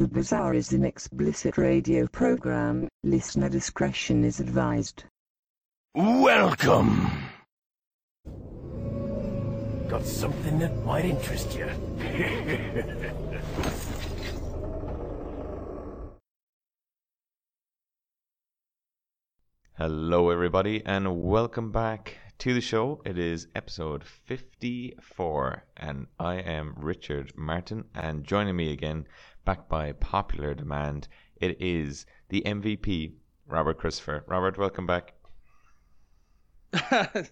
The Bazaar is an explicit radio program. Listener discretion is advised. Welcome. Got something that might interest you. Hello, everybody, and welcome back to the show. It is episode 54, and I am Richard Martin. And joining me again, back by popular demand, it is the MVP, Robert Christopher. Robert, welcome back.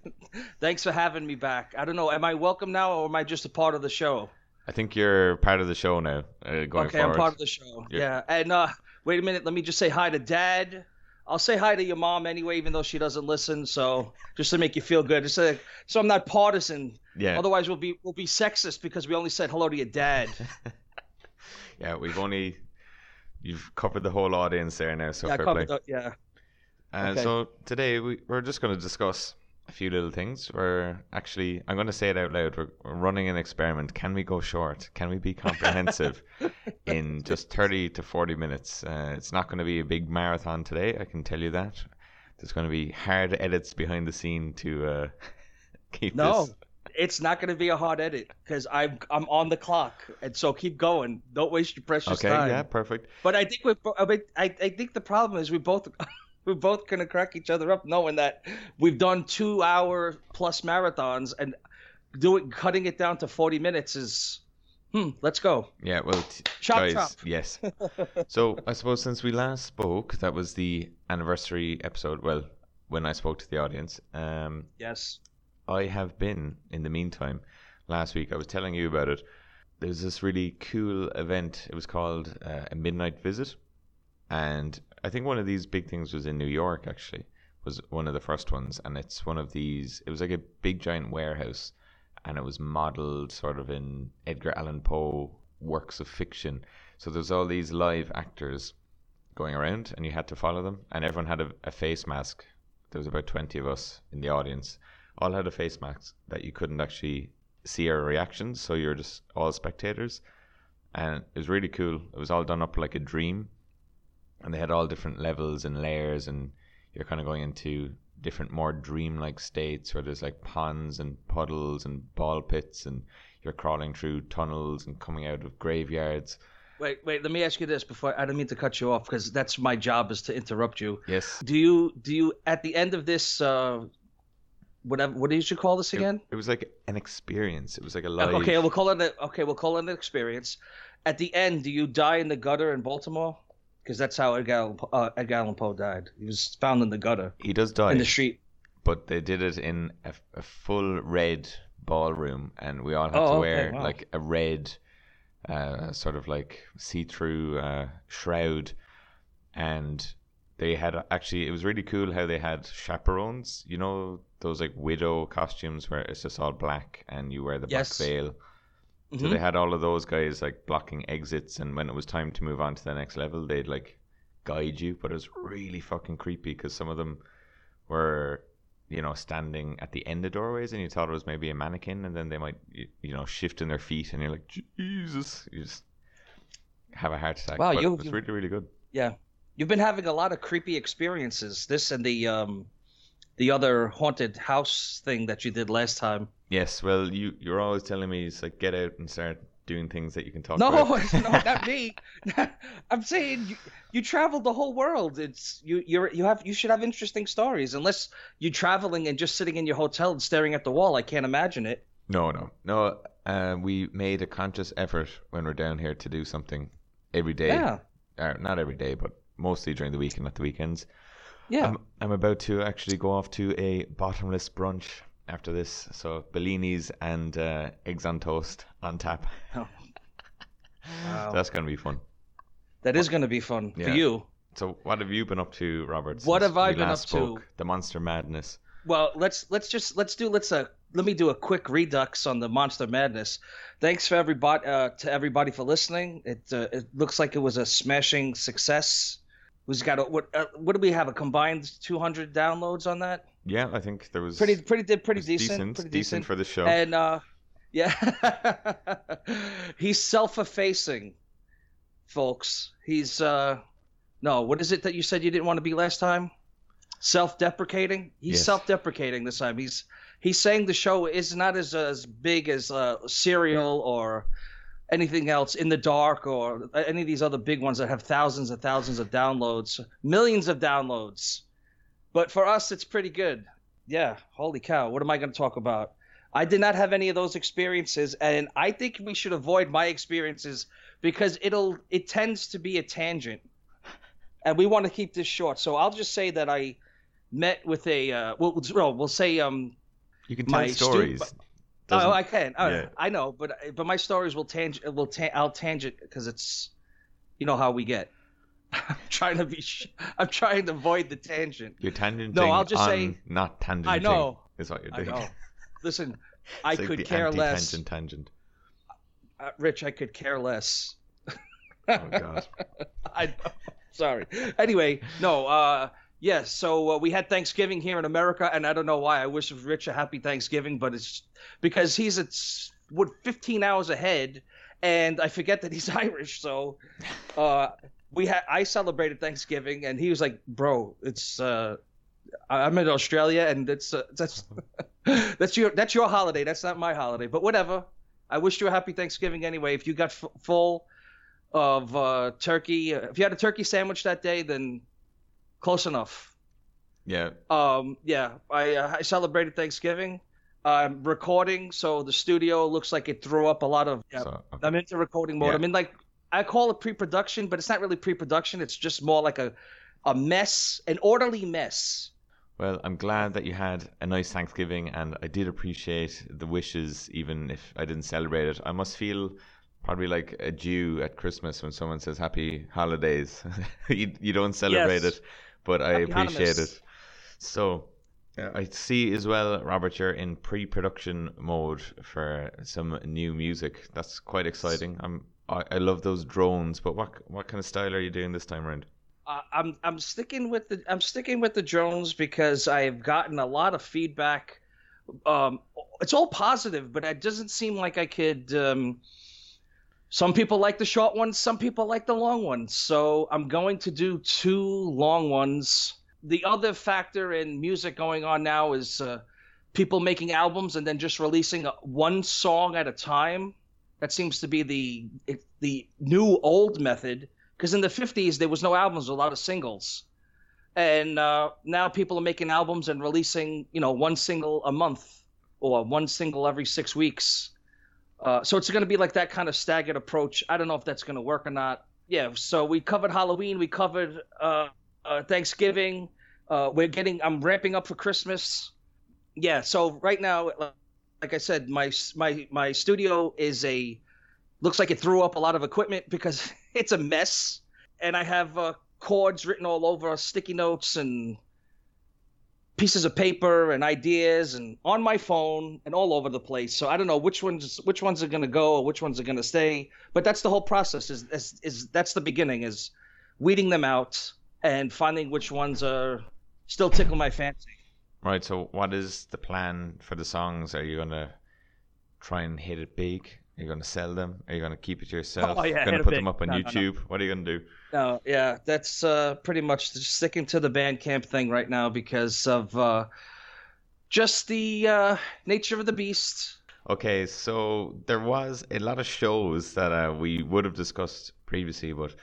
Thanks for having me back. I don't know, am I welcome now or am I just a part of the show? I think you're part of the show now. Uh, going okay, forward. I'm part of the show. Yeah. Yeah. And uh, wait a minute, let me just say hi to Dad. I'll say hi to your mom anyway, even though she doesn't listen. So just to make you feel good, just so, so I'm not partisan. Yeah. Otherwise, we'll be we'll be sexist because we only said hello to your dad. yeah, we've only you've covered the whole audience there now, so yeah, fair play. yeah. Uh, Okay. So today we, we're just going to discuss a few little things. We're actually, I'm going to say it out loud. We're, we're running an experiment. Can we go short? Can we be comprehensive in just 30 to 40 minutes? Uh, it's not going to be a big marathon today. I can tell you that. There's going to be hard edits behind the scene to uh, keep No, this. It's not going to be a hard edit because I'm I'm on the clock, and so keep going. Don't waste your precious Okay, time. yeah, perfect. But I think we, I, mean, I, I think the problem is we both, we're both gonna crack each other up, knowing that we've done two hour plus marathons and doing cutting it down to forty minutes is, hmm. Let's go. Yeah, well, t- Chop, guys, yes. so I suppose since we last spoke, that was the anniversary episode. Well, when I spoke to the audience, um, Yes. I have been in the meantime. Last week, I was telling you about it. There was this really cool event. It was called uh, a midnight visit, and I think one of these big things was in New York. Actually, was one of the first ones, and it's one of these. It was like a big giant warehouse, and it was modeled sort of in Edgar Allan Poe works of fiction. So there's all these live actors going around, and you had to follow them, and everyone had a, a face mask. There was about twenty of us in the audience all had a face mask that you couldn't actually see our reactions, so you're just all spectators. And it was really cool. It was all done up like a dream, and they had all different levels and layers, and you're kind of going into different, more dream-like states where there's like ponds and puddles and ball pits, and you're crawling through tunnels and coming out of graveyards. Wait, wait. Let me ask you this before I don't mean to cut you off because that's my job is to interrupt you. Yes. Do you do you at the end of this uh, whatever what did you call this again? it was like an experience. It was like a live. Okay, we'll call it a, okay. We'll call it an experience. At the end, do you die in the gutter in Baltimore? Because that's how Edgar Allan, Poe- uh, Edgar Allan Poe died. He was found in the gutter he does die. in the street. but they did it in a, a full red ballroom, and we all had Oh, to okay, wear wow. like a red, uh, sort of like see-through uh, shroud, and they had actually it was really cool how they had chaperones. You know those like widow costumes where it's just all black and you wear the Yes. black veil. So Mhm. they had all of those guys like blocking exits, and when it was time to move on to the next level, they'd like guide you. But it was really fucking creepy because some of them were, you know, standing at the end of doorways, and you thought it was maybe a mannequin, and then they might, you, you know, shift in their feet, and you're like, Jesus, you just have a heart attack. Wow, but you- it was you- really, really good. Yeah, you've been having a lot of creepy experiences. This and the um, the other haunted house thing that you did last time. Yes, well, you you're always telling me it's like get out and start doing things that you can talk No, about. no, not me. I'm saying you, you traveled the whole world. It's you. You're you have you should have interesting stories. Unless you're traveling and just sitting in your hotel and staring at the wall, I can't imagine it. No, no, no. Uh, we made a conscious effort when we're down here to do something every day. Yeah, Uh, not every day, but mostly during the week and not the weekends. Yeah. I'm, I'm about to actually go off to a bottomless brunch after this. So Bellinis and uh, eggs on toast on tap. Oh. Wow. That's gonna be fun. that is going to be fun Yeah. for you. So what have you been up to, Robert? What have I been up to? The monster madness. Well, let's let's just let's do let's uh let me do a quick redux on the Monster Madness. Thanks for everybody uh, to everybody for listening. It uh, it looks like it was a smashing success. Who's got a, what? Uh, what do we have? A combined 200 downloads on that? Yeah, I think there was Pretty pretty did pretty decent, decent, pretty decent decent. for the show. And uh, yeah, he's self-effacing. folks. He's uh, no, what is it that you said you didn't want to be last time? Self-deprecating. He's Yes. self-deprecating this time. He's he's saying the show is not as as big as uh, Serial or anything else in the dark or any of these other big ones that have thousands and thousands of downloads, millions of downloads. But for us, it's pretty good. Yeah, holy cow! What am I going to talk about? I did not have any of those experiences, and I think we should avoid my experiences because it'll it tends to be a tangent, and we want to keep this short. So I'll just say that I met with a uh, we'll, we'll we'll say um You can tell My stu- stories. Oh, I can. I, yeah. I know, but but my stories will tang will ta- I'll tangent because it's, you know how we get. I'm trying to be. Sh- I'm trying to avoid the tangent. You're tangenting No, I'll just say- not tangenting. I know. Is what you're I doing. know. Listen, I like could care less. anti-tangent tangent. Uh, Rich, I could care less. Oh god. I sorry. Anyway, no. Uh, yes. so uh, we had Thanksgiving here in America, and I don't know why. I wish Rich a happy Thanksgiving, but it's because he's at what 15 hours ahead, and I forget that he's Irish. So, uh, we had I celebrated Thanksgiving, and he was like, "Bro, it's uh, I'm in Australia, and it's uh, that's that's your that's your holiday. That's not my holiday. But whatever. I wish you a happy Thanksgiving anyway. If you got f- full of uh, turkey, if you had a turkey sandwich that day, then close enough. Yeah. Um, yeah, I uh, I celebrated Thanksgiving. I'm recording, so the studio looks like it threw up a lot of. Yeah, So, okay. I'm into recording mode. Yeah. I mean, like I call it pre-production, but it's not really pre-production. It's just more like a a mess, an orderly mess. Well, I'm glad that you had a nice Thanksgiving, and I did appreciate the wishes, even if I didn't celebrate it. I must feel probably like a Jew at Christmas when someone says "Happy Holidays." you, you don't celebrate Yes. it, but I appreciate it. So, uh, I see as well, Robert, you're in pre-production mode for some new music. That's quite exciting. I'm I, I love those drones, but what what kind of style are you doing this time around? Uh, I'm I'm sticking with the I'm sticking with the drones because I've gotten a lot of feedback. Um, it's all positive, but it doesn't seem like I could. Um, some people like the short ones, some people like the long ones. So I'm going to do two long ones. The other factor in music going on now is uh, people making albums and then just releasing one song at a time. That seems to be the the new old method because in the 50s there was no albums a lot of singles and uh, now people are making albums and releasing you know one single a month or one single every six weeks uh, so it's going to be like that kind of staggered approach. I don't know if that's going to work or not. Yeah so we covered halloween we covered uh, uh, thanksgiving uh, we're getting i'm ramping up for christmas. Yeah so right now like i said my my my studio is a looks like it threw up a lot of equipment because it's a mess. And i have uh, chords written all over sticky notes and pieces of paper and ideas and on my phone and all over the place so i don't know which ones which ones are going to go or which ones are going to stay but that's the whole process is, is is that's the beginning is weeding them out and finding which ones are still tickle my fancy Right. So, what is the plan for the songs? Are you gonna try and hit it big? Are you gonna sell them? Are you gonna keep it yourself? Oh, yeah, gonna put them up on No, no, no. YouTube? What are you gonna do? No, yeah, that's uh, pretty much just sticking to the Bandcamp thing right now because of uh, just the uh, nature of the beast. Okay, so there was a lot of shows that uh, we would have discussed previously, but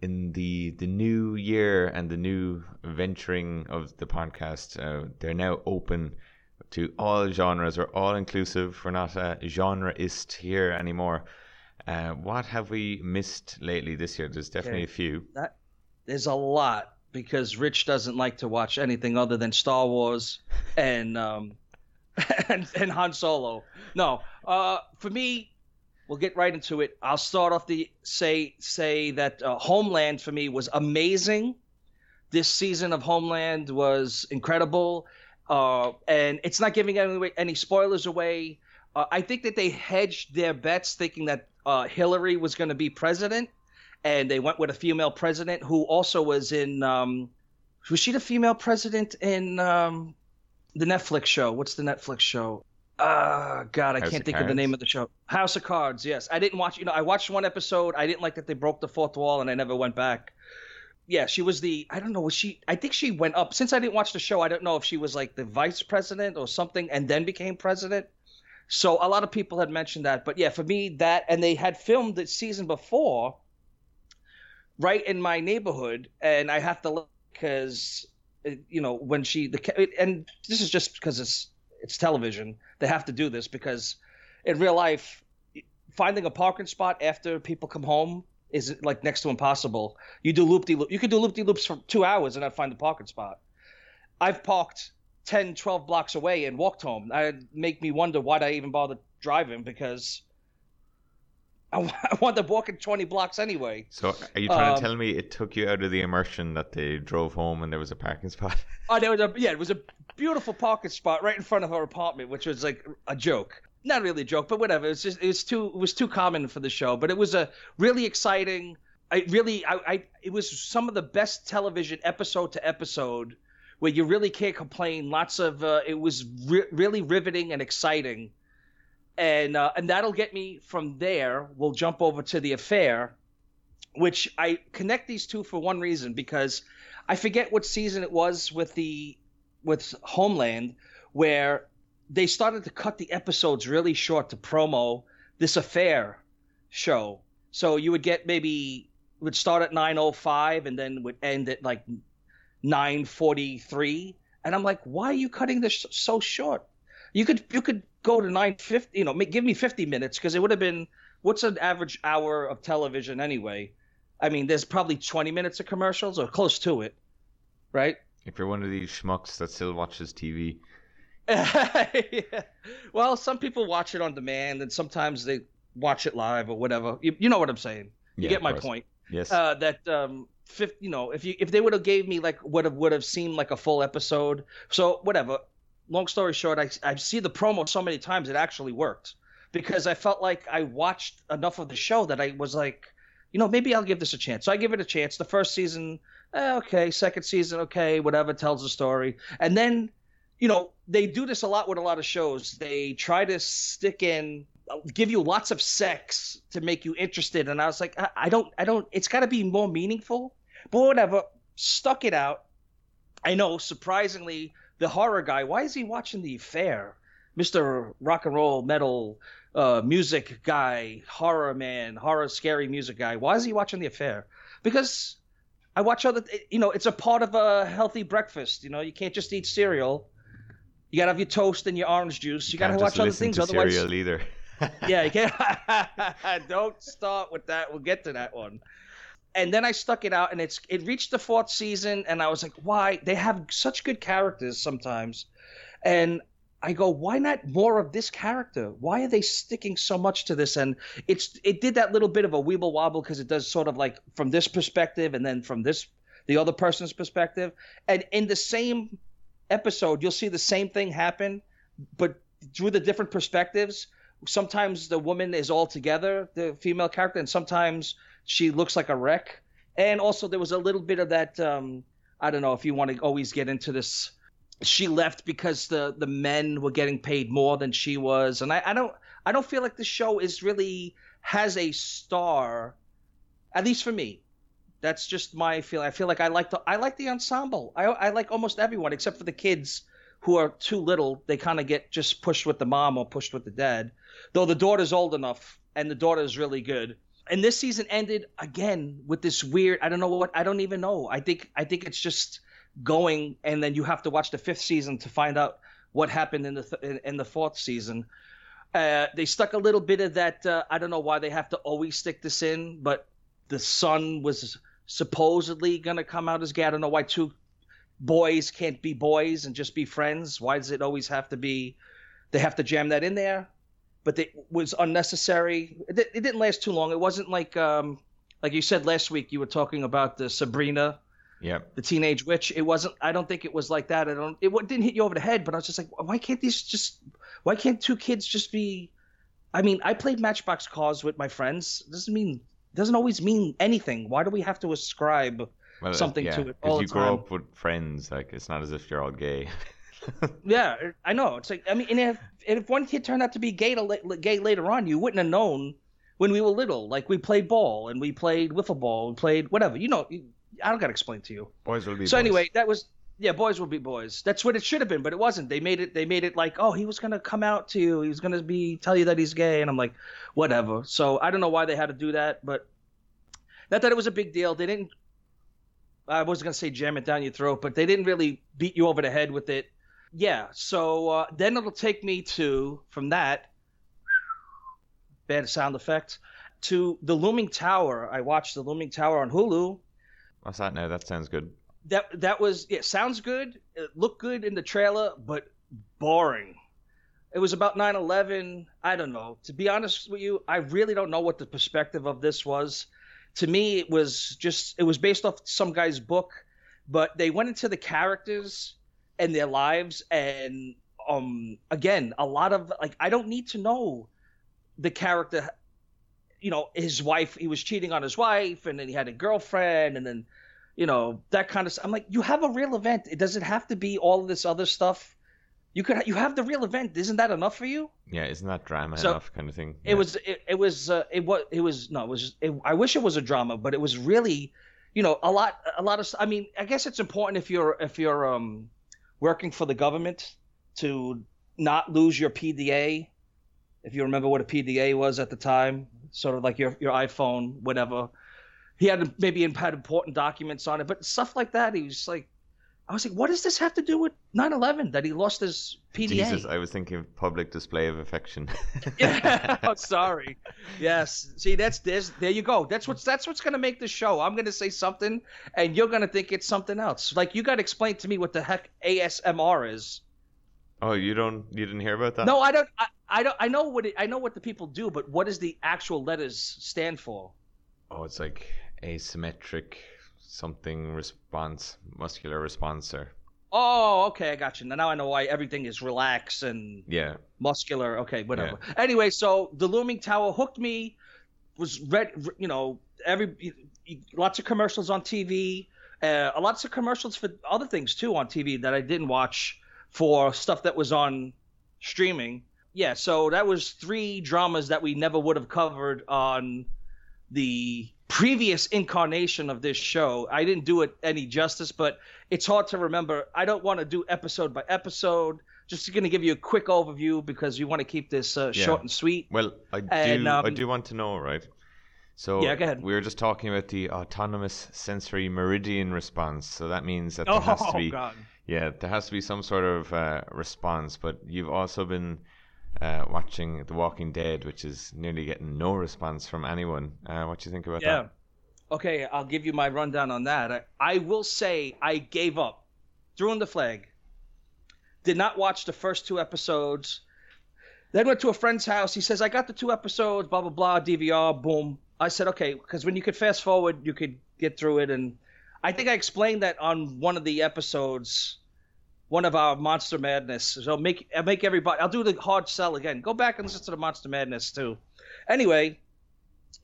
in the the new year and the new venturing of the podcast, uh, they're now open to all genres. We're all inclusive. We're not a genreist here anymore. Uh, what have we missed lately this year? There's definitely Okay. a few. That there's a lot because Rich doesn't like to watch anything other than Star Wars and um, and, and Han Solo. No, uh, for me, we'll get right into it. I'll start off the say say that uh, Homeland for me was amazing. This season of Homeland was incredible, uh, and it's not giving any any spoilers away. Uh, I think that they hedged their bets, thinking that uh, Hillary was going to be president, and they went with a female president who also was in. Um, was she the female president in um, the Netflix show? What's the Netflix show? Uh, God, I House can't think of the name of the show. House of Cards. Yes, I didn't watch. You know, I watched one episode. I didn't like that they broke the fourth wall, and I never went back. Yeah, she was the. I don't know. Was she? I think she went up. Since I didn't watch the show, I don't know if she was like the vice president or something, and then became president. So a lot of people had mentioned that, but yeah, for me that, and they had filmed the season before, right in my neighborhood, and I have to look because uh, you know when she the and this is just because it's it's television they have to do this because in real life finding a parking spot after people come home is like next to impossible you do loop de loop you could do loop de loops for two hours and not find a parking spot i've parked 10 12 blocks away and walked home that make me wonder why i even bother driving because i, I wound up walking 20 blocks anyway So are you trying Um, to tell me it took you out of the immersion that they drove home and there was a parking spot? Oh, there was a yeah, it was a beautiful parking spot right in front of our apartment, which was like a joke. Not really a joke, but whatever. It's just it was too it was too common for the show, but it was a really exciting. I really I, I it was some of the best television episode to episode where you really can't complain. Lots of uh, it was re- really riveting and exciting, and uh, and that'll get me from there. We'll jump over to the affair, which I connect these two for one reason because I forget what season it was with the with Homeland where they started to cut the episodes really short to promo this affair show. So you would get maybe would start at 9:05 and then would end at like 9:43 and I'm like why are you cutting this so short? You could you could go to 9:50, you know, give me 50 minutes because it would have been what's an average hour of television anyway? I mean, there's probably 20 minutes of commercials or close to it, right? if you're one of these schmucks that still watches TV, Yeah. Well, some people watch it on demand, and sometimes they watch it live or whatever. You, you know what I'm saying? You Yeah, get my course. point. yes, Uh, that um, fifth, you know, if you if they would have gave me like have would have seemed like a full episode. So whatever. Long story short, I I see the promo so many times it actually worked because I felt like I watched enough of the show that I was like, you know, maybe I'll give this a chance. So I give it a chance. The first season, eh, okay. Second season, okay. Whatever tells the story, and then you know, they do this a lot with a lot of shows. They try to stick in, give you lots of sex to make you interested. And I was like, I, I don't, I don't, it's got to be more meaningful. But whatever, stuck it out. I know, surprisingly, the horror guy, why is he watching The Affair? Mr. Rock and Roll Metal uh, music guy, horror man, horror scary music guy. Why is he watching The Affair? Because I watch other, you know, it's a part of a healthy breakfast. You know, you can't just eat cereal. You gotta have your toast and your orange juice. You gotta Can't watch just other things, to otherwise. either. Yeah, you can't. Don't start with that. We'll get to that one. And then I stuck it out, and it's it reached the fourth season, and I was like, why? They have such good characters sometimes, and I go, why not more of this character? Why are they sticking so much to this? And it's it did that little bit of a weeble wobble because it does sort of like from this perspective, and then from this the other person's perspective, and in the same episode, you'll see the same thing happen, but through the different perspectives sometimes the woman is all together, the female character, and sometimes she looks like a wreck. And also there was a little bit of that. Um, I don't know if you want to always get into this. She left because the the men were getting paid more than she was, and I, I don't I don't feel like the show is really has a star, at least for me. That's just my feeling. I feel like I like the I like the ensemble. I I like almost everyone except for the kids who are too little. They kind of get just pushed with the mom or pushed with the dad though the daughter's old enough and the daughter is really good. And this season ended again with this weird. I don't know what. I don't even know. I think. I think it's just going, and then you have to watch the fifth season to find out what happened in the th- in, the fourth season. Uh, they stuck a little bit of that. Uh, I don't know why they have to always stick this in, but the son was supposedly gonna come out as gay. I don't know why two boys can't be boys and just be friends. Why does it always have to be? They have to jam that in there but it was unnecessary. It, it didn't last too long. It wasn't like um like you said last week. You were talking about the Sabrina, yeah, the teenage witch. It wasn't. I don't think it was like that. I don't. It didn't hit you over the head. But I was just like, why can't these just? Why can't two kids just be? I mean, I played Matchbox Cars with my friends. Doesn't mean doesn't always mean anything. Why do we have to ascribe? well, something yeah, to it all you the grow up with friends, like it's not as if you're all gay. Yeah, I know. It's like I mean, and if and if one kid turned out to be gay to la- gay later on, you wouldn't have known when we were little. Like we played ball and we played wiffle ball, we played whatever. You know, I don't gotta explain to you. Boys will be. So boys. anyway, that was yeah, boys will be boys. That's what it should have been, but it wasn't. They made it. They made it like, oh, he was gonna come out to you. He was gonna be tell you that he's gay, and I'm like, whatever. So I don't know why they had to do that, but not that it was a big deal. They didn't. I was gonna say jam it down your throat, but they didn't really beat you over the head with it. Yeah. So uh, then it'll take me to from that bad sound effect to the Looming Tower. I watched the Looming Tower on Hulu What's that No, That sounds good. That that was it sounds good it looked good in the trailer but boring. It was about 9-11 i don't know. To be honest with you i really don't know what the perspective of this was. To me it was just it was based off some guy's book but they went into the characters and their lives and um again a lot of like i don't need to know the character you know his wife he was cheating on his wife and then he had a girlfriend and then you know that kind of stuff. I'm like, you have a real event. It doesn't have to be all of this other stuff. You could you have the real event. Isn't that enough for you? Yeah, isn't that drama So, enough kind of thing? It was it, it was uh, it was it was no it was it, I wish it was a drama, but it was really you know a lot a lot of I mean I guess it's important if you're if you're um working for the government to not lose your PDA. If you remember what a PDA was at the time, sort of like your your iPhone, whatever. He had maybe had important documents on it, but stuff like that. He was like, I was like, what does this have to do with 9/11? That he lost his PDA? Jesus, I was thinking of public display of affection. yeah. Oh, sorry. Yes. See, that's this. There you go. That's what's that's what's gonna make the show. I'm gonna say something, and you're gonna think it's something else. Like you got to explain to me what the heck ASMR is. oh, you don't, you didn't hear about that? No, I don't. I, I don't. I know what it, I know what the people do, but what does the actual letters stand for? Oh, it's like asymmetric something response, muscular response, or Oh, okay, I got you. Now I know why everything is relaxed and yeah, muscular. Okay, whatever. Anyway, so the looming tower hooked me. Was read, you know, every lots of commercials on TV. Uh, lots of commercials for other things too on TV that I didn't watch for stuff that was on streaming. Yeah, so that was three dramas that we never would have covered on the previous incarnation of this show. I didn't do it any justice, but it's hard to remember. I don't want to do episode by episode. Just going to give you a quick overview because we want to keep this uh, Yeah. short and sweet. Well, I do. And, I um, do want to know, right? So Yeah, go ahead. we were just talking about the autonomous sensory meridian response. So that means that there Oh, has to be, God. yeah, there has to be some sort of uh, response. But you've also been uh, watching The Walking Dead, which is nearly getting no response from anyone. Uh, what do you think about that? Yeah. that? Okay, I'll give you my rundown on that. I, I will say I gave up. Threw in the flag. Did not watch the first two episodes. Then went to a friend's house. He says, I got the two episodes, blah, blah, blah, DVR, boom. I said, okay, because when you could fast forward, you could get through it. And I think I explained that on one of the episodes, one of our Monster Madness. So make make everybody, I'll do the hard sell again. Go back and listen to the Monster Madness too. Anyway,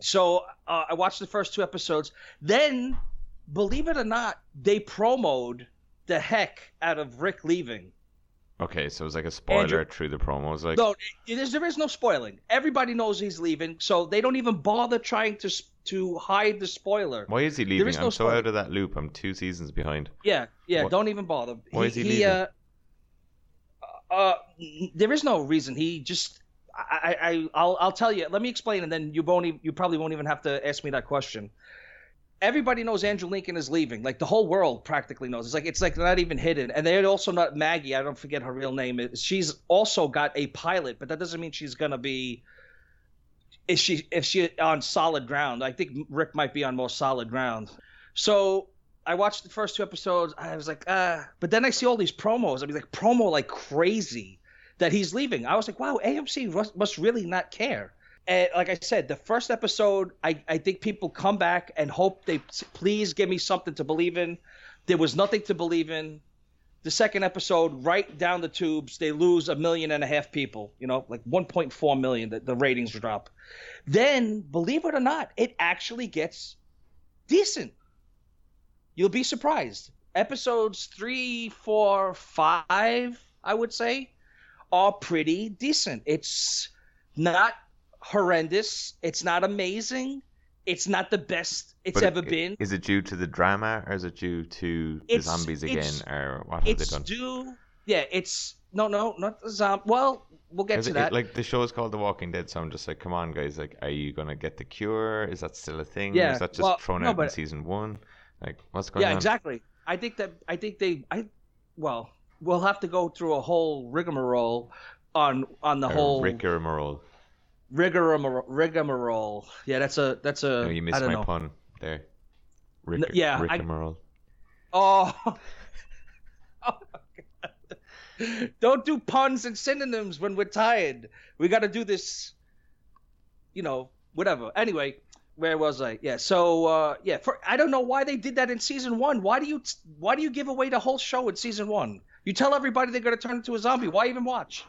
so uh, I watched the first two episodes. Then, believe it or not, they promoed the heck out of Rick leaving. Okay, so it was like a spoiler Andrew- through the promos. Like, No, is, there is no spoiling. Everybody knows he's leaving, so they don't even bother trying to to hide the spoiler. why is he leaving? is no I'm so spoiler. out of that loop. I'm two seasons behind. Yeah, yeah. What- Don't even bother. why is he leaving? Uh, uh, there is no reason. He just. I, I, I'll, I'll tell you. Let me explain, and then you won't. e- You probably won't even have to ask me that question. Everybody knows Andrew Lincoln is leaving. Like the whole world practically knows. It's like it's like not even hidden. And they're also not Maggie. I don't forget her real name. She's also got a pilot, but that doesn't mean she's gonna be. Is she if she on solid ground? I think Rick might be on more solid ground. So I watched the first two episodes. I was like, ah. But then I see all these promos. I mean, like promo like crazy that he's leaving. I was like, wow, AMC must really not care. And like I said, the first episode, I, I think people come back and hope they please give me something to believe in. There was nothing to believe in. The second episode, right down the tubes, they lose a million and a half people. You know, like 1.4 million. The, the ratings drop. Then, believe it or not, it actually gets decent. You'll be surprised. Episodes three, four, five, I would say, are pretty decent. It's not horrendous. It's not amazing. It's not the best it's But ever i- been. Is it due to the drama or is it due to the It's- zombies again or what have they done? It's due. Yeah, it's no, no, not the zombie. Well, we'll get 'Cause to it- that. like the show is called The Walking Dead, so I'm just like, come on, guys! Like, are you gonna get the cure? Is that still a thing? Yeah, Is that just well, thrown no, out in season one? Like, what's going yeah, on? Yeah, exactly. I think that I think they I well, we'll have to go through a whole rigmarole on on the Or whole rigmarole. Rigmarole rigmarole. Yeah, that's a that's a No, you I missed don't my know. pun there. Rick, yeah, I- rigmarole. Oh. Oh God. Don't do puns and synonyms when we're tired. We got to do this, you know, whatever. Anyway, where was I? Yeah. So uh, yeah, for I don't know why they did that in season one. Why do you why do you give away the whole show in season one? You tell everybody they're gonna turn into a zombie. Why even watch?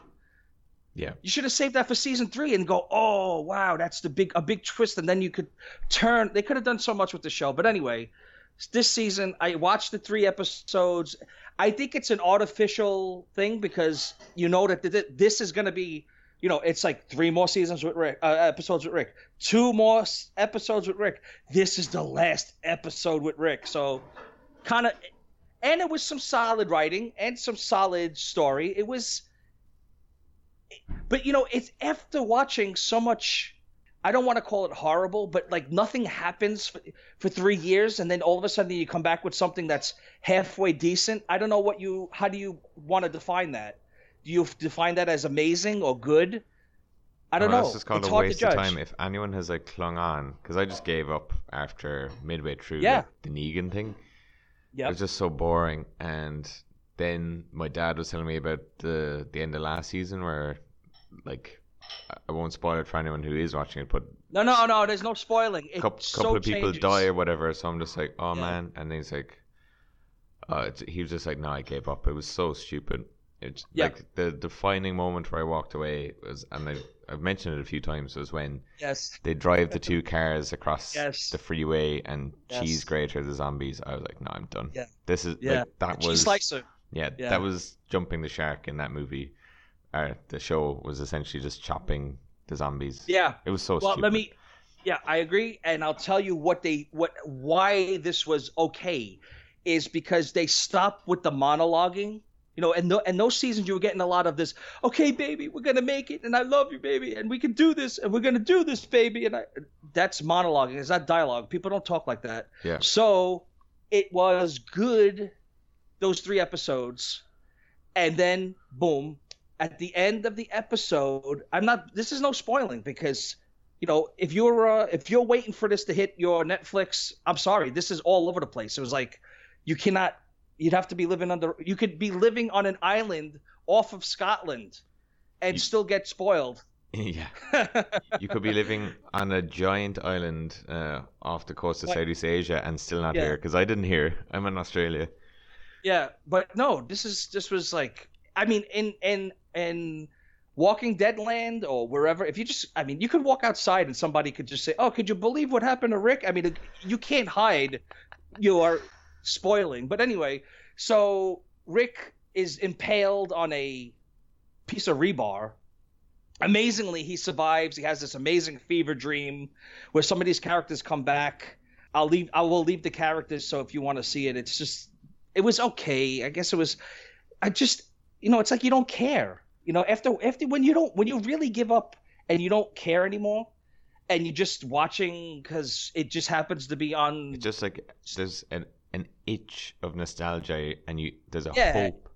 Yeah. You should have saved that for season three and go, oh wow, that's the big a big twist, and then you could turn. They could have done so much with the show, but anyway, this season I watched the three episodes. I think it's an artificial thing because you know that th- this is going to be, you know, it's like three more seasons with Rick, uh, episodes with Rick, two more episodes with Rick. This is the last episode with Rick, so kind of, and it was some solid writing and some solid story. It was but you know it's after watching so much i don't want to call it horrible but like nothing happens for, for three years and then all of a sudden you come back with something that's halfway decent i don't know what you how do you want to define that do you define that as amazing or good i don't oh, Well, know That's just called it's a waste of time. If anyone has like clung on, because I just gave up after midway through Yeah. like, the Negan thing. Yeah, it was just so boring. And then my dad was telling me about the the end of last season where, like, I- won't spoil it for anyone who is watching it, but no no no there's no spoiling a it couple, so couple of people changes. die or whatever. So I'm just like, oh Yeah. man. And then he's like, uh, it's- he was just like, no, I gave up. It was so stupid. It's Yeah. like the defining moment where I walked away was, and I, I've mentioned it a few times, was when yes they drive the two cars across Yes. the freeway and Yes. cheese grater the zombies. I was like, no, I'm done. Yeah. This is Yeah. like that was yeah, Yeah. that was jumping the shark in that movie. Uh, the show was essentially just chopping the zombies. yeah It was so well stupid. let me yeah i agree and i'll tell you what they what why this was okay is because they stopped with the monologuing you know and, th- and those seasons you were getting a lot of this okay baby we're gonna make it and i love you baby and we can do this and we're gonna do this baby and I, that's monologuing it's not dialogue people don't talk like that Yeah. so it was good those three episodes and then boom at the end of the episode i'm not this is no spoiling because you know if you're uh, if you're waiting for this to hit your netflix i'm sorry this is all over the place it was like you cannot you'd have to be living under you could be living on an island off of scotland and You- still get spoiled yeah. You could be living on a giant island uh, off the coast of Southeast Asia and still not Yeah. here because I didn't hear. I'm in Australia. Yeah, but no, this is this was like I mean in in in Walking Dead land or wherever if you just I mean you could walk outside and somebody could just say, "Oh, could you believe what happened to Rick?" I mean, you can't hide your spoiling. But anyway, so Rick is impaled on a piece of rebar. Amazingly, he survives. He has this amazing fever dream where some of these characters come back. I'll leave I will leave the characters so if you want to see it, it's just it was okay. I guess it was. I just, you know, it's like you don't care. You know, after after when you don't when you really give up and you don't care anymore, and you're just watching because it just happens to be on. It's just like there's an an itch of nostalgia and you there's a Yeah. hope.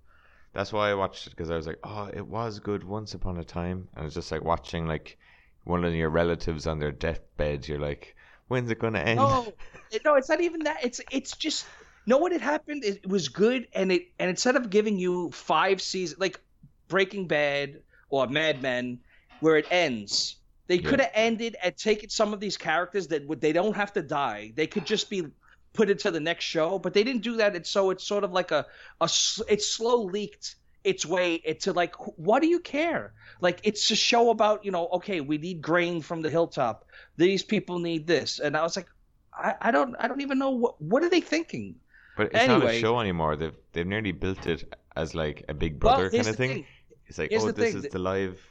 That's why I watched it because I was like, oh, it was good once upon a time. And it's just like watching like one of your relatives on their deathbed. You're like, when's it gonna end? No, no, it's not even that. It's it's just know what had happened. It, it was good, and it and instead of giving you five seasons like Breaking Bad or Mad Men, where it ends, they Yeah. could have ended and taken some of these characters that would they don't have to die. They could just be put into the next show, but they didn't do that. And so it's sort of like a a it's slow leaked its way into like what do you care? Like it's a show about you know okay we need grain from the hilltop. These people need this, and I was like. I, I don't I don't even know what what are they thinking. But it's not a show anymore. They've they've nearly built it as like a Big Brother here's kind of thing. thing. It's like, Here's oh, this thing, is the live,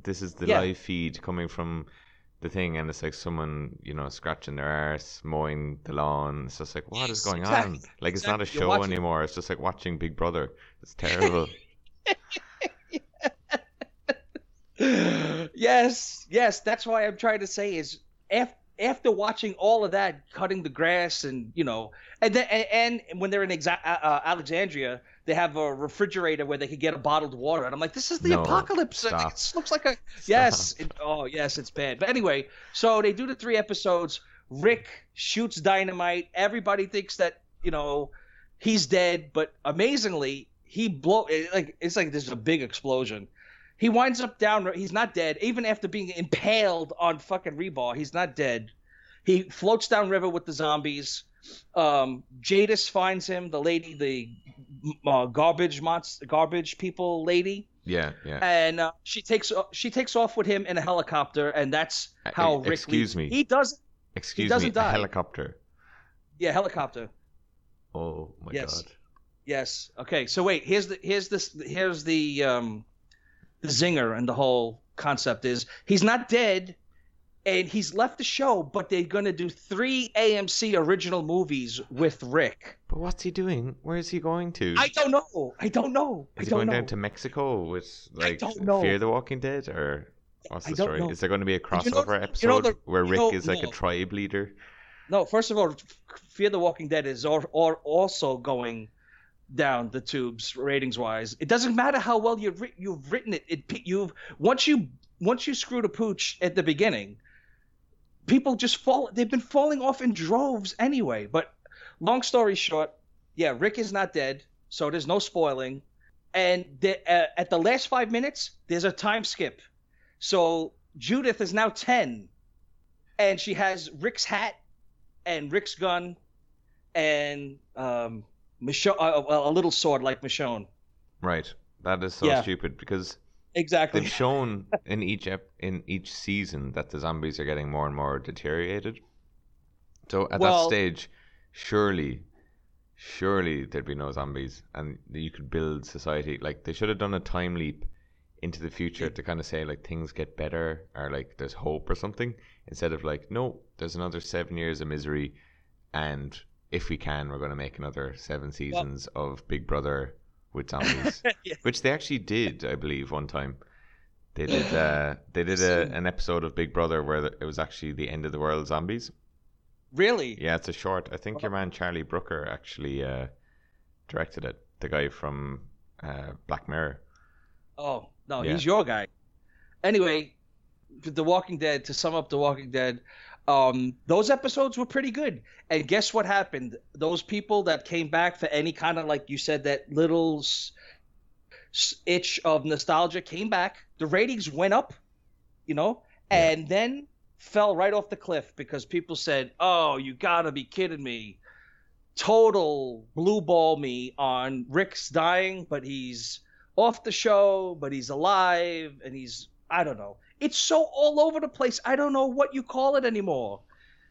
this is the Yeah. live feed coming from the thing, and it's like someone you know scratching their arse, mowing the lawn. It's just like, what is going exactly, on? Like it's not a show watching- anymore. It's just like watching Big Brother. It's terrible. yes, yes, that's why I'm trying to say is after after watching all of that, cutting the grass and you know, and then and, and when they're in Exa- uh, uh, Alexandria, they have a refrigerator where they could get a bottled water, and I'm like, this is the No, apocalypse. Stop. This looks like a yes. It, oh yes, it's bad. But anyway, so they do the three episodes. Rick shoots dynamite. Everybody thinks that you know he's dead, but amazingly he blow it- like it's like there's a big explosion. He winds up down. He's not dead, even after being impaled on fucking rebar. He's not dead. He floats down river with the zombies. Um, Jadis finds him, the lady, the uh, garbage monster, garbage people lady, yeah, yeah. and uh, she takes she takes off with him in a helicopter, and that's how Uh, Rick. excuse leaves. me. He doesn't. Excuse doesn't me, die. helicopter. Yeah, helicopter. Oh my Yes. god. Yes. Okay. So wait, here's the here's this here's the um the zinger and the whole concept is he's not dead and he's left the show, but they're gonna do three AMC original movies with Rick. But what's he doing? Where is he going to? I don't know. I don't know. I Is he don't going know. down to Mexico with like. Fear the Walking Dead or what's I the story? know. Is there going to be a But you know- crossover you know episode the- where Rick is like a tribe leader? No, first of all, Fear the Walking Dead is or, or also going down the tubes ratings wise. It doesn't matter how well you've writ- you've written it. It you've once you once you screw the pooch at the beginning, people just fall. They've been falling off in droves anyway. But long story short, yeah, Rick is not dead, so there's no spoiling. And the, uh, at the last five minutes, there's a time skip. So Judith is now ten, and she has Rick's hat and Rick's gun and um, Michonne, uh, well, a little sword like Michonne. Right. That is so Yeah. stupid because Exactly. they've shown in each ep- in each season that the zombies are getting more and more deteriorated. So at that stage, surely, surely there'd be no zombies, and you could build society. Like they should have done a time leap into the future to kind of say like things get better or like there's hope or something instead of like no, there's another seven years of misery, and if we can, we're going to make another seven seasons of Big Brother with zombies Yeah. which they actually did, I believe, one time. They did. Uh, they did a, an episode of Big Brother where it was actually the end of the world zombies. Really? Yeah, it's a short. I think your man Charlie Brooker actually uh, directed it. The guy from uh, Black Mirror. Oh no, Yeah. he's your guy. Anyway, The Walking Dead. To sum up, The Walking Dead. Um, those episodes were pretty good. And guess what happened? Those people that came back for any kind of like you said that little s- itch of nostalgia came back. The ratings went up, you know, Yeah. and then fell right off the cliff because people said, "Oh, you gotta be kidding me." Total blue ball me on Rick's dying, but he's off the show, but he's alive and he's I don't know. It's so all over the place. I don't know what you call it anymore.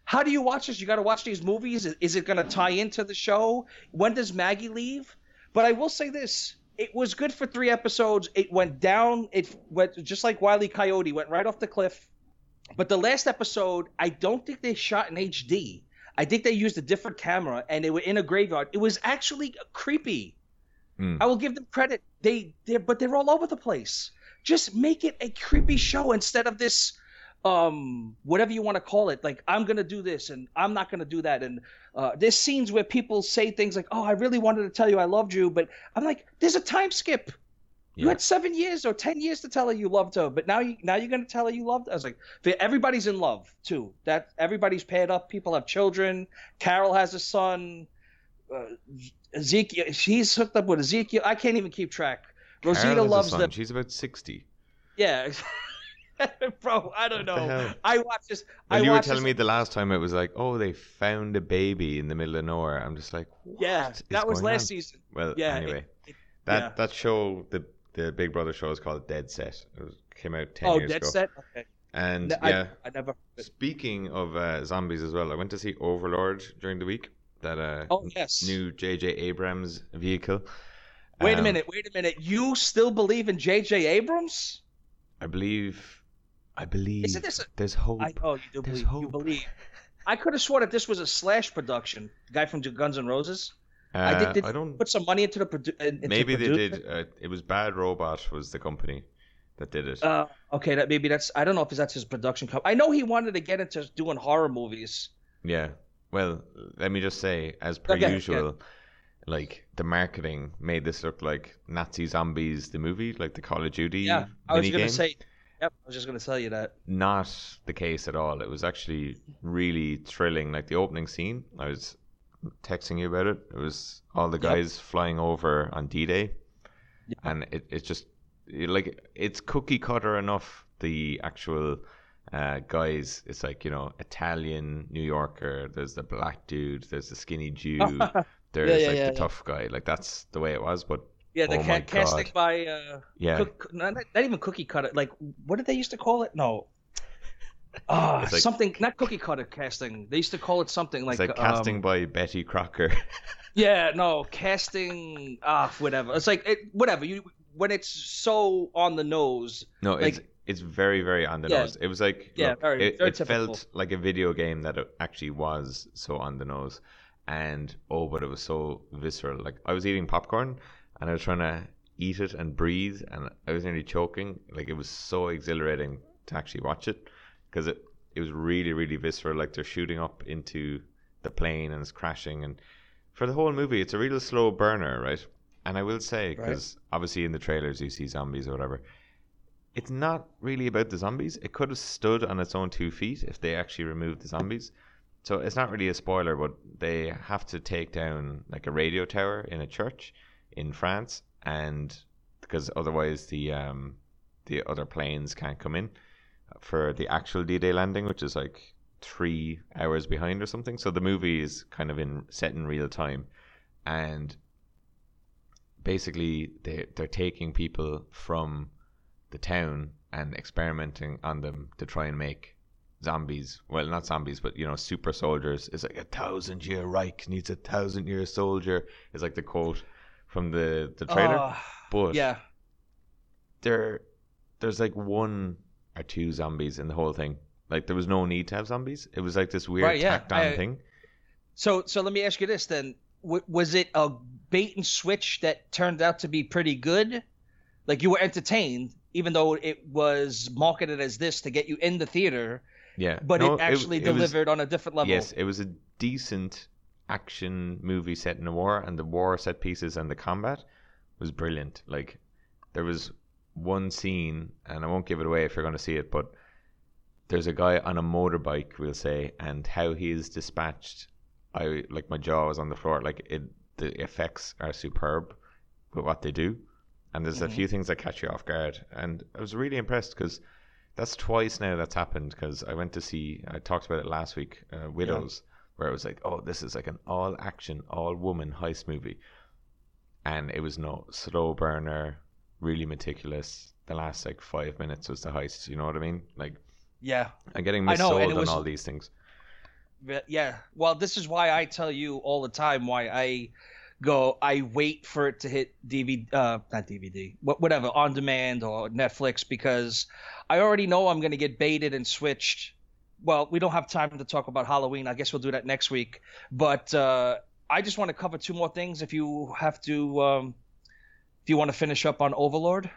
How do you watch this? You got to watch these movies. Is, is it going to tie into the show? When does Maggie leave? But I will say this: it was good for three episodes. It went down. It went just like Wiley Coyote went right off the cliff. But the last episode, I don't think they shot in HD. I think they used a different camera, and they were in a graveyard. It was actually creepy. Hmm. I will give them credit. They they but they're all over the place. Just make it a creepy show instead of this um whatever you want to call it. Like i'm gonna do this and i'm not gonna do that. And uh, there's scenes where people say things like oh i really wanted to tell you i loved you but i'm like there's a time skip. You had seven years or ten years to tell her you loved her but now you now you're gonna tell her you loved her. i was like everybody's in love too. That everybody's paired up. People have children. Carol has a son. Uh, ezekiel she's hooked up with ezekiel. I can't even keep track rosita loves them She's about sixty. yeah bro i don't What know i watch this Well, I you were telling this- me the last time it was like, oh, they found a baby in the middle of nowhere. I'm just like, what Yeah, that was last on? season. Well, Yeah, anyway, it- that yeah. that show, the the Big Brother show, is called Dead Set. It was, came out ten Oh, years Dead ago. Set. Okay. And No, I- yeah, I, never. speaking of uh, zombies as well, I went to see Overlord during the week. That uh, Oh yes. new J.J. Abrams vehicle. Wait a Um, minute. Wait a minute. You still believe in J.J. Abrams? I believe. I believe. Isn't this? A, there's hope. I oh, you do There's believe. You believe. I could have sworn that this was a Slash production. Guy from Guns N' Roses. Uh, I did, did I don't. put some money into the produ- into Maybe they did. Uh, it was Bad Robot was the company that did it. Uh, okay, that maybe that's. I don't know if that's his production company. I know he wanted to get into doing horror movies. Yeah. Well, let me just say, as per Okay, usual, like the marketing made this look like Nazi Zombies, the movie, like the Call of Duty. Yeah, I was gonna minigame. say. Yep, I was just gonna tell you that. Not the case at all. It was actually really thrilling. Like the opening scene, I was texting you about it. It was all the Yep. guys flying over on D Day, and it it's just it- like it's cookie cutter enough. The actual uh, guys, it's like you know Italian New Yorker. There's the black dude. There's the skinny Jew. There's yeah, like yeah, the yeah. tough guy. Like that's the way it was. But Yeah, the Oh ca- casting by uh, yeah, cook, not, not even cookie cutter. Like, what did they used to call it? No. Ah, It's like- something not cookie cutter casting. They used to call it something like, it's like casting um, by Betty Crocker. yeah, no, casting. Ah, whatever. It's like it, whatever. You when it's so on the nose. No, Like- it's it's very very on the Yeah. nose. It was like Yeah, look, very- it, very it typical. felt like a video game that it actually was so on the nose, and oh, but it was so visceral. Like I was eating popcorn and I was trying to eat it and breathe, and I was nearly choking. Like it was so exhilarating to actually watch it because it it was really really visceral. Like they're shooting up into the plane and it's crashing, and for the whole movie, it's a real slow burner, right? And I will say Right. because obviously in the trailers you see zombies or whatever it's not really about the zombies. It could have stood on its own two feet if they actually removed the zombies. So it's not really a spoiler, but they have to take down like a radio tower in a church in France, and because otherwise the um, the other planes can't come in for the actual D-Day landing, which is like three hours behind or something. So the movie is kind of in set in real time, and basically they they're taking people from the town and experimenting on them to try and make zombies. Well, not zombies, but you know, super soldiers. It's like a thousand year Reich needs a thousand year soldier. It's like the quote from the the trailer. Ah, but yeah, there, there's like one or two zombies in the whole thing. Like there was no need to have zombies. It was like this weird Right, yeah. tacked on I- thing. So, so let me ask you this then: w- Was it a bait and switch that turned out to be pretty good? Like you were entertained, even though it was marketed as this to get you in the theater, Yeah, but No, it actually it was- delivered on a different level. Yes, it was a decent action movie set in a war, and the war set pieces and the combat was brilliant. Like there was one scene, and I won't give it away if you're going to see it, but there's a guy on a motorbike, we'll say, and how he is dispatched. I like my jaw was on the floor. Like it, the effects are superb with what they do, and there's a Mhm. few things that catch you off guard. And I was really impressed because that's twice now that's happened. Because I went to see, I talked about it last week, uh, Widows, where it was like, oh, this is like an all action, all woman heist movie, and it was no slow burner, really meticulous. The last like five minutes was the heist. You know what I mean? Like Yeah, I'm getting I know, missold on was- all these things. Yeah. Well, this is why I tell you all the time why I go. I wait for it to hit DVD, uh, not DVD, whatever, on demand or Netflix because I already know I'm gonna get baited and switched. Well, we don't have time to talk about Halloween. I guess we'll do that next week. But uh, I just want to cover two more things. If you have to, um, if you want to finish up on Overlord.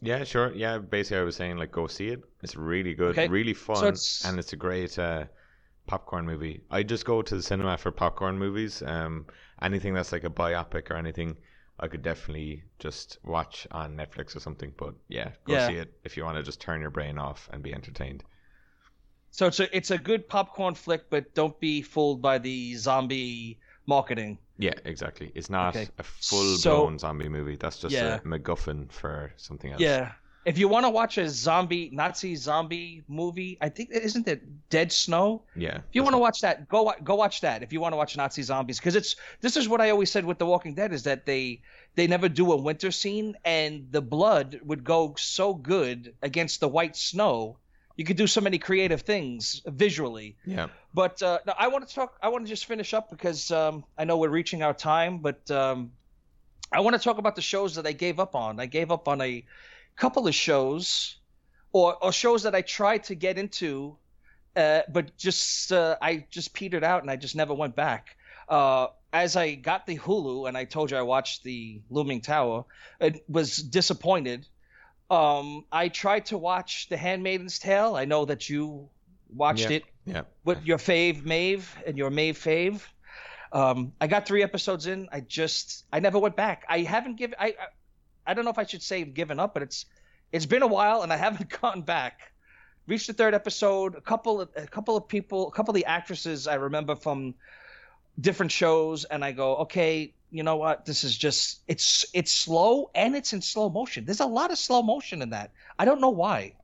Yeah, sure. Yeah, basically, I was saying like go see it. It's really good, Okay. really fun, so it's- and it's a great uh, popcorn movie. I just go to the cinema for popcorn movies. Um, anything that's like a biopic or anything, I could definitely just watch on Netflix or something. But yeah, go Yeah. see it if you want to just turn your brain off and be entertained. So it's a it's a good popcorn flick, but don't be fooled by the zombie marketing. Yeah, exactly. It's not Okay. a full So- blown zombie movie. That's just Yeah. a MacGuffin for something else. Yeah. If you want to watch a zombie Nazi zombie movie, I think isn't it Dead Snow? Yeah. If you want to watch that, go go watch that. If you want to watch Nazi zombies, because it's this is what I always said with The Walking Dead is that they they never do a winter scene, and the blood would go so good against the white snow. You could do so many creative things visually. Yeah. But uh, no, I want to talk. I want to just finish up because um, I know we're reaching our time. But um, I want to talk about the shows that I gave up on. I gave up on a couple of shows, or or shows that I tried to get into, uh, but just uh, I just petered out and I just never went back. Uh, as I got the Hulu and I told you I watched the Looming Tower, it was disappointed. Um, I tried to watch The Handmaiden's Tale. I know that you watched Yeah. it Yeah. with your fave Maeve and your Maeve fave. Um, I got three episodes in. I just I never went back. I haven't given I, I don't know if I should say given up, but it's it's been a while and I haven't gone back. Reached the third episode. A couple of a couple of people, a couple of the actresses I remember from different shows, and I go, okay, you know what? This is just it's it's slow and it's in slow motion. There's a lot of slow motion in that. I don't know why.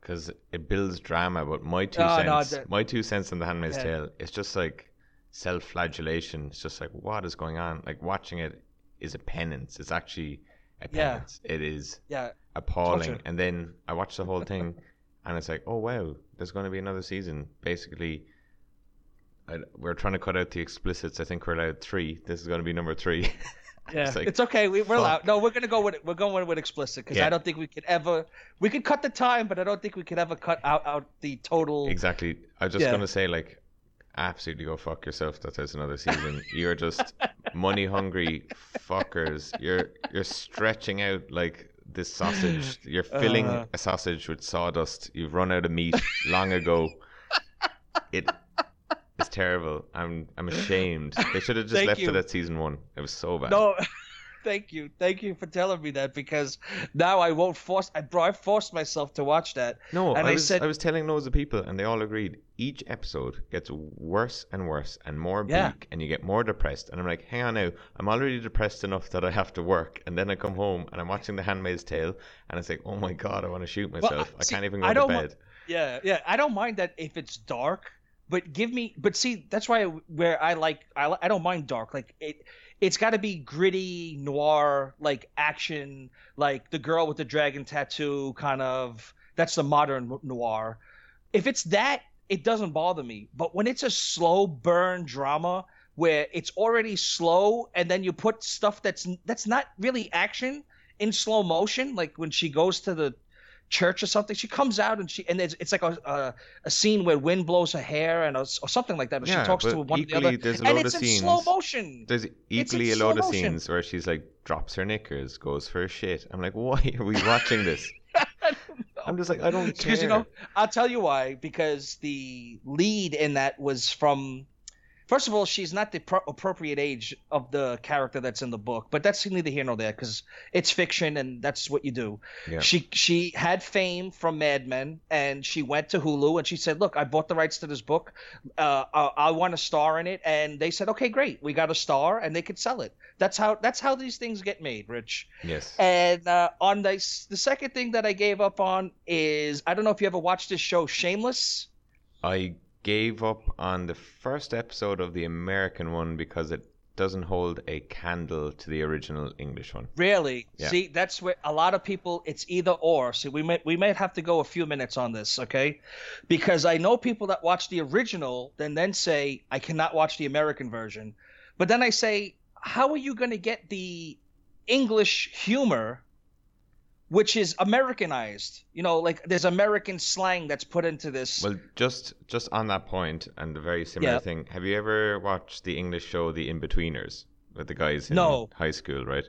because it builds drama. But my two Oh, no, cents, the- my two cents on the Handmaid's Yeah. Tale, it's just like self-flagellation. It's just like what is going on? Like watching it is a penance. It's actually a Yeah. penance. It is Yeah, appalling. Torture. And then I watched the whole thing, and it's like, oh wow, there's going to be another season. Basically, I, we're trying to cut out the explicits. I think we're allowed three. This is going to be number three. Yeah, It's like, it's okay. We, we're allowed. No, we're gonna go with it. We're going with explicit because Yeah. I don't think we could ever. We could cut the time, but I don't think we could ever cut out out the total. Exactly. I was just Yeah. gonna say like, absolutely go fuck yourself. That there's another season. You're just money hungry fuckers. You're you're stretching out like this sausage. You're filling Uh. a sausage with sawdust. You've run out of meat long ago. It is terrible. I'm I'm ashamed. They should have just Thank left you. it at season one. It was so bad. No, thank you, thank you for telling me that because now I won't force. I bro, I forced myself to watch that. No, And I I was said- I was telling loads of people, and they all agreed. Each episode gets worse and worse, and more Yeah. bleak, and you get more depressed. And I'm like, hang on now, I'm already depressed enough that I have to work, and then I come home and I'm watching The Handmaid's Tale, and it's like, oh my god, I want to shoot Well, myself. I see, can't even go I to bed. Yeah, yeah. I don't mind that if it's dark, but give me. But see, that's why where I like I I don't mind dark. Like it, it's got to be gritty noir, like action, like the girl with the dragon tattoo, kind of. That's the modern noir. If it's that, it doesn't bother me. But when it's a slow burn drama where it's already slow, and then you put stuff that's that's not really action in slow motion, like when she goes to the church or something. She comes out and she and it's, it's like a, a a scene where wind blows her hair and or, or something like that. Or Yeah, she talks to one of the other, a and it's in slow motion. There's equally a load of motion. scenes where she's like drops her knickers, goes for a shit. I'm like, why are we watching this? I'm just like, I don't care. Because you know, I'll tell you why. Because the lead in that was from. First of all, she's not the pro- appropriate age of the character that's in the book, but that's neither here nor there because it's fiction and that's what you do. Yeah. She she had fame from Mad Men, and she went to Hulu and she said, "Look, I bought the rights to this book. Uh, I, I want a star in it." And they said, "Okay, great, we got a star, and they could sell it." That's how that's how these things get made, Rich. Yes. And uh, on the the second thing that I gave up on is I don't know if you ever watched this show, Shameless. I gave up on the first episode of the American one because it doesn't hold a candle to the original English one. Really? Yeah. See, that's where a lot of people it's either or. So we might we might have to go a few minutes on this, okay? Because I know people that watch the original then then say I cannot watch the American version. But then I say, how are you going to get the English humor which is Americanized? You know, like there's American slang that's put into this. Well, just just on that point and a very similar Yeah. thing, have you ever watched the English show The In-Betweeners with the guys in No. high school, right?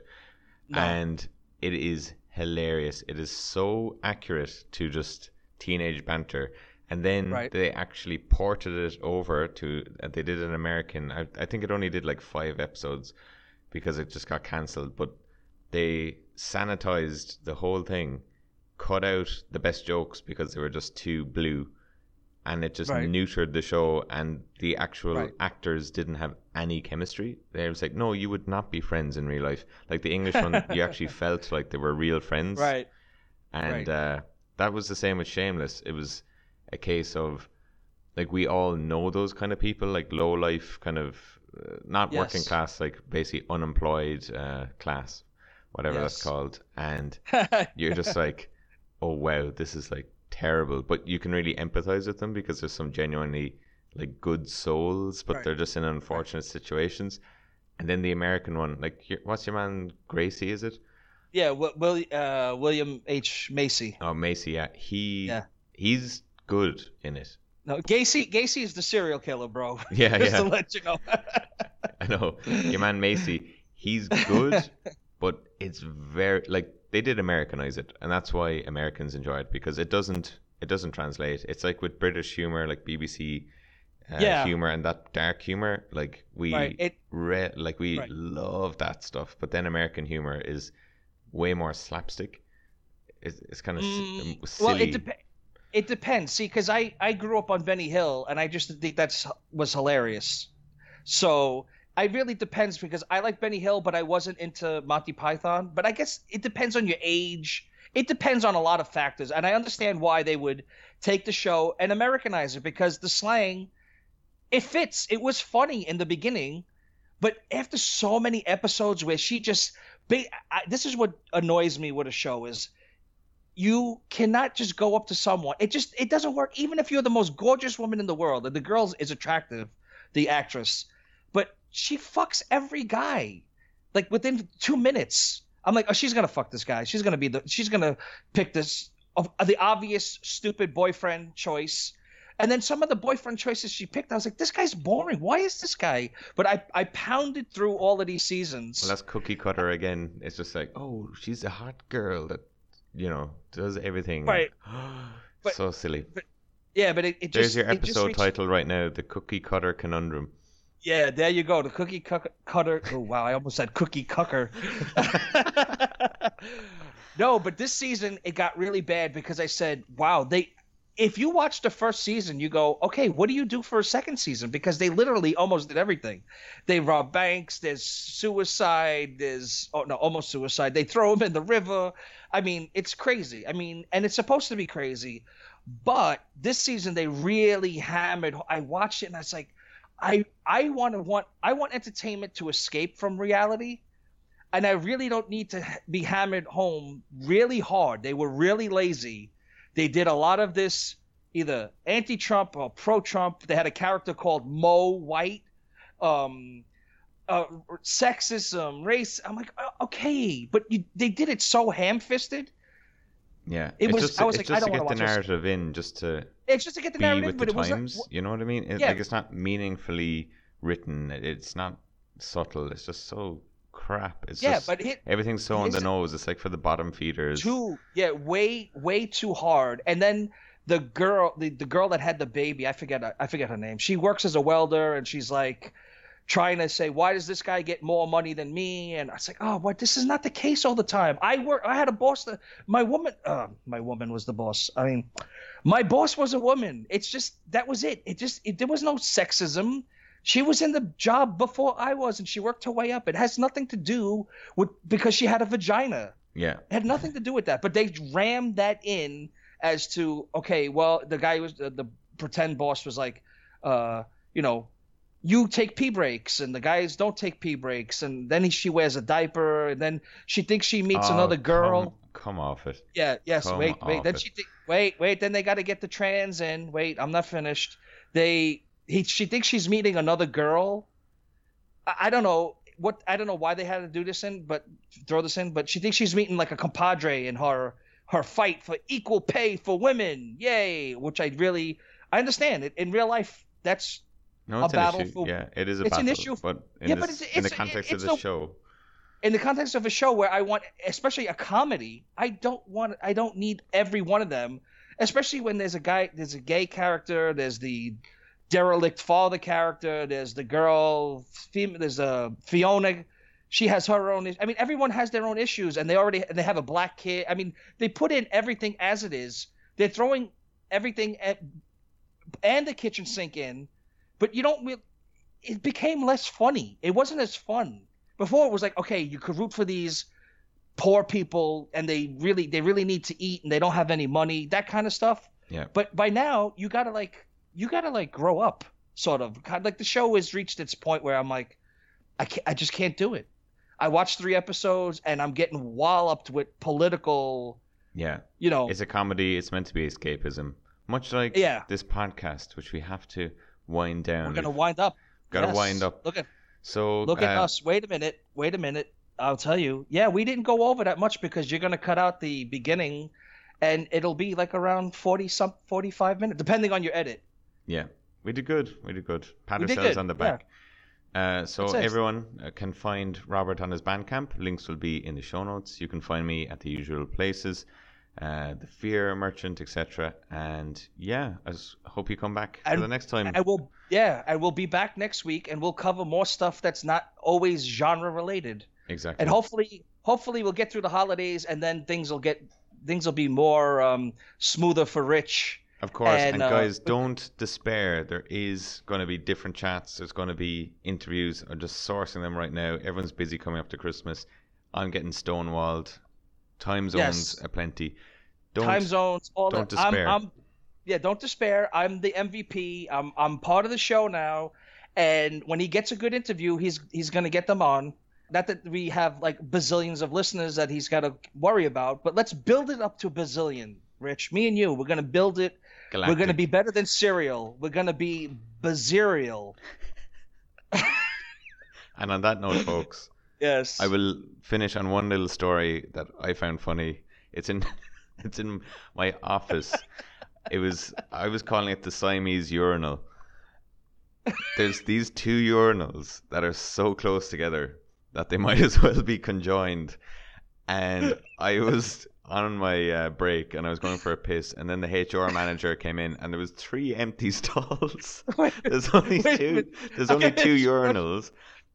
No. And it is hilarious. It is so accurate to just teenage banter. And then Right. they actually ported it over to, uh, they did an American, I, I think it only did like five episodes because it just got cancelled. But they sanitized the whole thing, cut out the best jokes because they were just too blue, and it just Right. neutered the show. And the actual Right. actors didn't have any chemistry. They was like, no, you would not be friends in real life. Like the English one, you actually felt like they were real friends, right. and right. uh, that was the same with Shameless. It was a case of like we all know those kind of people, like low life kind of uh, not working class, like basically unemployed uh, class, whatever that's called, and you're just like, oh wow, this is like terrible. But you can really empathize with them because there's some genuinely like good souls, but Right. they're just in unfortunate situations. And then the American one, like what's your man Gracie? Is it? Yeah, Will, uh, William H Macy. Oh, Macy. Yeah, he Yeah. he's good in it. No, Gacy. Gacy is the serial killer, bro. Yeah, Just yeah. to let you know. I know your man Macy. He's good, it's very like they did Americanize it, and that's why Americans enjoy it because it doesn't it doesn't translate. It's like with British humor, like BBC uh, Yeah. humor and that dark humor. Like we Right, it- re- like we Right. love that stuff, but then American humor is way more slapstick. It's, it's kind of Mm, silly. Well, it depends. It depends. See, because I I grew up on Benny Hill, and I just think that's was hilarious. So I really depends because I like Benny Hill, but I wasn't into Monty Python. But I guess it depends on your age. It depends on a lot of factors, and I understand why they would take the show and Americanize it because the slang, it fits. It was funny in the beginning, but after so many episodes where she just, I, this is what annoys me with a show is you cannot just go up to someone. It just it doesn't work. Even if you're the most gorgeous woman in the world, and the girl is attractive, the actress, but she fucks every guy, like within two minutes. I'm like, oh, she's gonna fuck this guy. She's gonna be the. She's gonna pick this of uh, the obvious stupid boyfriend choice. And then some of the boyfriend choices she picked, I was like, this guy's boring. Why is this guy? But I, I pounded through all of these seasons. Well, that's cookie cutter again. It's just like, oh, she's a hot girl that, you know, does everything. Right. But- so silly. yeah, but it, it There's just your episode reached- title right now: the cookie cutter conundrum. Yeah, there you go. The cookie cutter. Oh wow, I almost said cookie cucker. no, but this season it got really bad because I said, "Wow, they." If you watch the first season, you go, "Okay, what do you do for a second season?" Because they literally almost did everything. They rob banks. There's suicide. There's oh no, almost suicide. They throw him in the river. I mean, it's crazy. I mean, and it's supposed to be crazy, but this season they really hammered. I watched it and I was like. I I want to want I want entertainment to escape from reality, and I really don't need to be hammered home really hard. They were really lazy. They did a lot of this either anti-Trump or pro-Trump. They had a character called Mo White. Um, uh, sexism, race. I'm like, okay, but you, they did it so ham-fisted. Yeah, It it's was- Just, I was like, I to don't get the wanna watch this. narrative in, just to It's just to get the narrative, with but the it was times. like, you know what I mean? It, Yeah. Like it's not meaningfully written. It's not subtle. It's just so crap. It's yeah, just but it, everything's so on the nose. It's like for the bottom feeders. too yeah way way too hard and then the girl the, the girl that had the baby i forget i forget her name she works as a welder and she's like trying to say why does this guy get more money than me? And i was like oh what? This is not the case all the time. I work i had a boss that my woman uh, my woman was the boss. I mean my boss was a woman. It's just that was it. It just it, there was no sexism. She was in the job before i was and she worked her way up. It has nothing to do with because she had a vagina. Yeah, it had nothing to do with that, but they rammed that in as to okay, well, the guy was the, the pretend boss was like, uh, you know, you take pee breaks, and the guys don't take pee breaks, and then he, she wears a diaper, and then she thinks she meets Oh, another girl. Come, come off it. Yeah, yes. Come wait, wait. Then it. she think, wait, wait. Then they got to get the trans in. Wait, I'm not finished. They he she thinks she's meeting another girl. I, I don't know what I don't know why they had to do this in, but throw this in. But she thinks she's meeting like a compadre in her her fight for equal pay for women. Yay! Which I really I understand. It in real life, that's No, A it's an battle issue. for- yeah, it is a it's an issue- but in, Yeah, this, but it's- in the it's- context it's of the a- show, in the context of a show where I want, especially a comedy, I don't want, I don't need every one of them, especially when there's a guy, there's a gay character, there's the derelict father character, there's the girl, there's a Fiona, she has her own. I mean, everyone has their own issues, and they already they have a black kid. I mean, they put in everything as it is. They're throwing everything at, and the kitchen sink in, but you don't. It became less funny. It wasn't as fun before it was like okay you could root for these poor people and they really they really need to eat and they don't have any money that kind of stuff yeah. but by now you gotta like you gotta like grow up sort of like the show has reached its point where i'm like i can't i just can't do it i watched three episodes and i'm getting walloped with political Yeah, you know it's a comedy. It's meant to be escapism, much like Yeah. this podcast, which we have to wind down. we're gonna wind up Gotta Yes. wind up. look at So Look at uh, us. Wait a minute. Wait a minute. I'll tell you. Yeah, we didn't go over that much because you're going to cut out the beginning and it'll be like around 40 some 45 minutes depending on your edit. Yeah, we did good. We did good. Pat ourselves on the yeah. back. Uh, so everyone uh, can find Robert on his Bandcamp. Links will be in the show notes. You can find me at the usual places, uh, the Fear Merchant, etc. And yeah, I hope you come back for the next time. And we'll yeah, and we'll be back next week and we'll cover more stuff that's not always genre related. exactly. And hopefully hopefully we'll get through the holidays and then things will get things will be more um, smoother for Rich. Of course, and, And, uh, guys, don't despair. There is going to be different chats. There's going to be interviews. I'm just sourcing them right now. Everyone's busy coming up to Christmas. I'm getting stonewalled. Time zones Yes. aplenty. Don't time zones, all don't that. despair. I'm, I'm, yeah, don't despair. I'm the MVP. I'm I'm part of the show now, and when he gets a good interview, he's he's gonna get them on. Not that we have like bazillions of listeners that he's got to worry about, but let's build it up to a bazillion. Rich, me and you, we're gonna build it. We're gonna be better than Serial. We're gonna be bazerial. And on that note, folks, Yes. I will finish on one little story that I found funny. It's in it's in my office. It was I was calling it the Siamese urinal. There's these two urinals that are so close together that they might as well be conjoined. And I was on my uh, break and I was going for a piss, and then the HR manager came in, and there was three empty stalls. Wait, There's only Wait two. There's only two sure.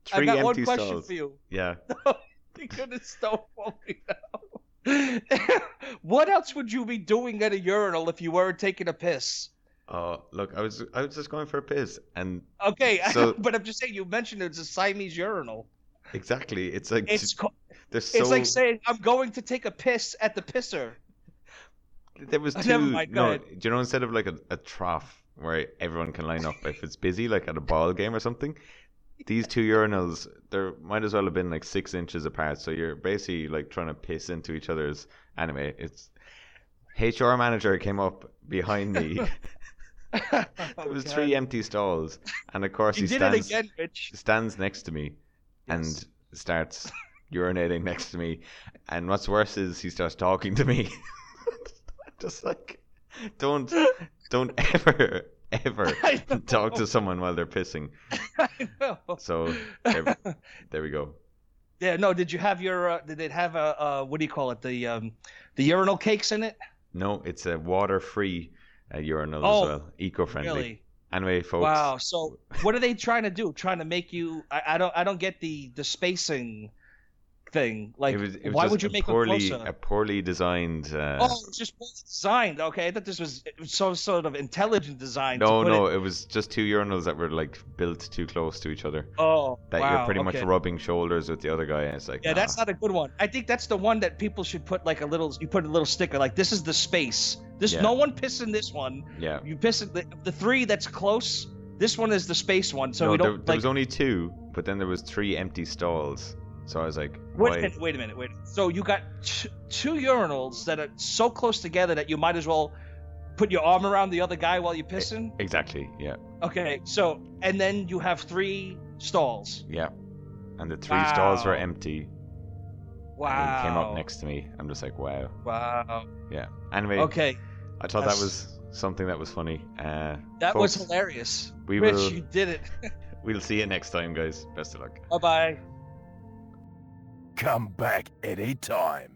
Urinals. I Three got one question stalls. for you. Yeah. You couldn't stop me now. what else would you be doing at a urinal if you weren't taking a piss? Oh, look, I was I was just going for a piss, and Okay, So- but I'm just saying you mentioned it's a Siamese urinal. exactly, it's like It's co- so. it's like saying I'm going to take a piss at the pisser. there was two. Never mind, no, do you know instead of like a, a trough where everyone can line up if it's busy, like at a ball game or something, these two urinals there might as well have been like six inches apart. So you're basically like trying to piss into each other's. Anyway, it's HR manager came up behind me. there was three empty stalls, and of course You he stands. again, stands next to me and starts urinating next to me. And what's worse is he starts talking to me. Just like, don't, don't ever, ever talk to someone while they're pissing. I know. So there, there we go. Yeah, no. Did you have your? Uh, did it have a? Uh, what do you call it? The um, the urinal cakes in it? No, it's a water-free uh, urinal Oh, as well, eco-friendly. Really? Anyway, folks. Wow. So what are they trying to do? Trying to make you? I, I don't. I don't get the the spacing thing. Like, it was, it was why would you a make poorly, a poorly designed. Uh, oh, it's just poorly designed. Okay, I thought this was was some sort of intelligent design. no, no, It, it was just two urinals that were like built too close to each other. oh, that wow, you're pretty much rubbing shoulders with the other guy, and it's like, Yeah, that's not a good one. I think that's the one that people should put like a little. You put a little sticker like this is the space. This Yeah. no one piss in this one. yeah. You piss in the, the three that's close. This one is the space one. So no, we there, don't there like. was only two, but then there was three empty stalls. So I was like, Wait minute, wait a minute, wait. So you got t- two urinals that are so close together that you might as well put your arm around the other guy while you're pissing. Exactly. Yeah. Okay, so and then you have three stalls. Yeah. And the three stalls were empty. Wow. And he came up next to me. I'm just like, wow. Wow. Yeah. Anyway, Okay, I thought that was something that was funny. Uh, that was hilarious. We Rich, will. you did it. We'll see you next time, guys. Best of luck. bye bye. Come back anytime.